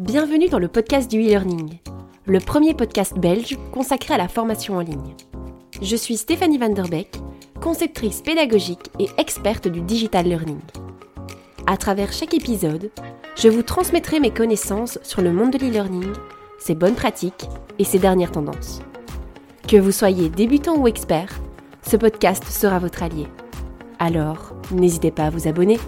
Bienvenue dans le podcast du e-learning, le premier podcast belge consacré à la formation en ligne. Je suis Stéphanie Van Der Beek, conceptrice pédagogique et experte du digital learning. À travers chaque épisode, je vous transmettrai mes connaissances sur le monde de l'e-learning, ses bonnes pratiques et ses dernières tendances. Que vous soyez débutant ou expert, ce podcast sera votre allié. Alors, n'hésitez pas à vous abonner.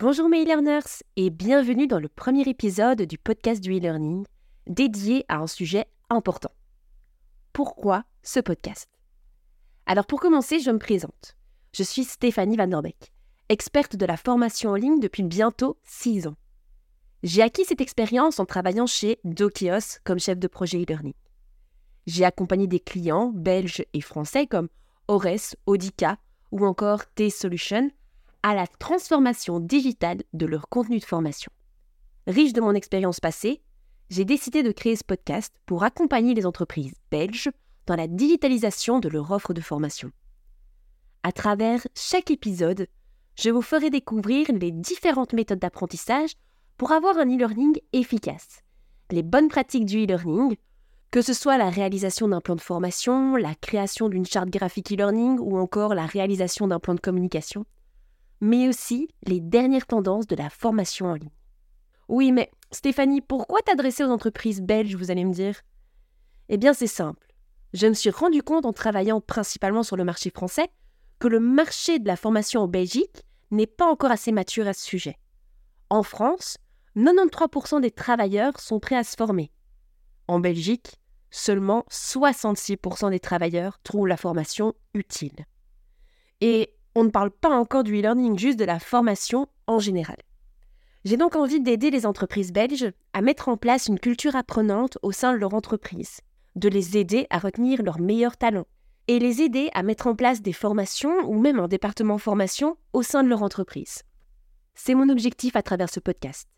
Bonjour mes e-learners et bienvenue dans le premier épisode du podcast du e-learning dédié à un sujet important. Pourquoi ce podcast? Alors pour commencer, je me présente. Je suis Stéphanie Van Der Beek, experte de la formation en ligne depuis bientôt 6 ans. J'ai acquis cette expérience en travaillant chez Dokios comme chef de projet e-learning. J'ai accompagné des clients belges et français comme Ores, Audica ou encore T-Solution à la transformation digitale de leur contenu de formation. Riche de mon expérience passée, j'ai décidé de créer ce podcast pour accompagner les entreprises belges dans la digitalisation de leur offre de formation. À travers chaque épisode, je vous ferai découvrir les différentes méthodes d'apprentissage pour avoir un e-learning efficace, les bonnes pratiques du e-learning, que ce soit la réalisation d'un plan de formation, la création d'une charte graphique e-learning ou encore la réalisation d'un plan de communication, mais aussi les dernières tendances de la formation en ligne. Oui, mais Stéphanie, pourquoi t'adresser aux entreprises belges, vous allez me dire? Eh bien, c'est simple. Je me suis rendu compte en travaillant principalement sur le marché français que le marché de la formation en Belgique n'est pas encore assez mature à ce sujet. En France, 93% des travailleurs sont prêts à se former. En Belgique, seulement 66% des travailleurs trouvent la formation utile. Et on ne parle pas encore du e-learning, juste de la formation en général. J'ai donc envie d'aider les entreprises belges à mettre en place une culture apprenante au sein de leur entreprise, de les aider à retenir leurs meilleurs talents et les aider à mettre en place des formations ou même un département formation au sein de leur entreprise. C'est mon objectif à travers ce podcast.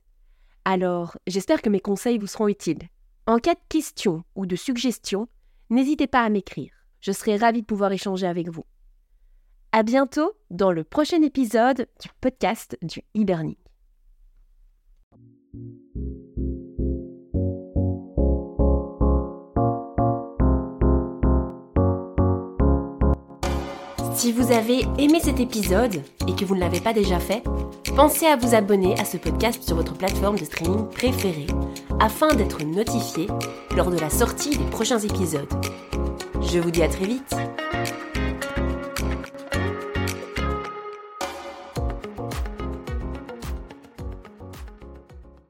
Alors, j'espère que mes conseils vous seront utiles. En cas de questions ou de suggestions, n'hésitez pas à m'écrire. Je serai ravie de pouvoir échanger avec vous. À bientôt dans le prochain épisode du podcast du e-learning. Si vous avez aimé cet épisode et que vous ne l'avez pas déjà fait, pensez à vous abonner à ce podcast sur votre plateforme de streaming préférée afin d'être notifié lors de la sortie des prochains épisodes. Je vous dis à très vite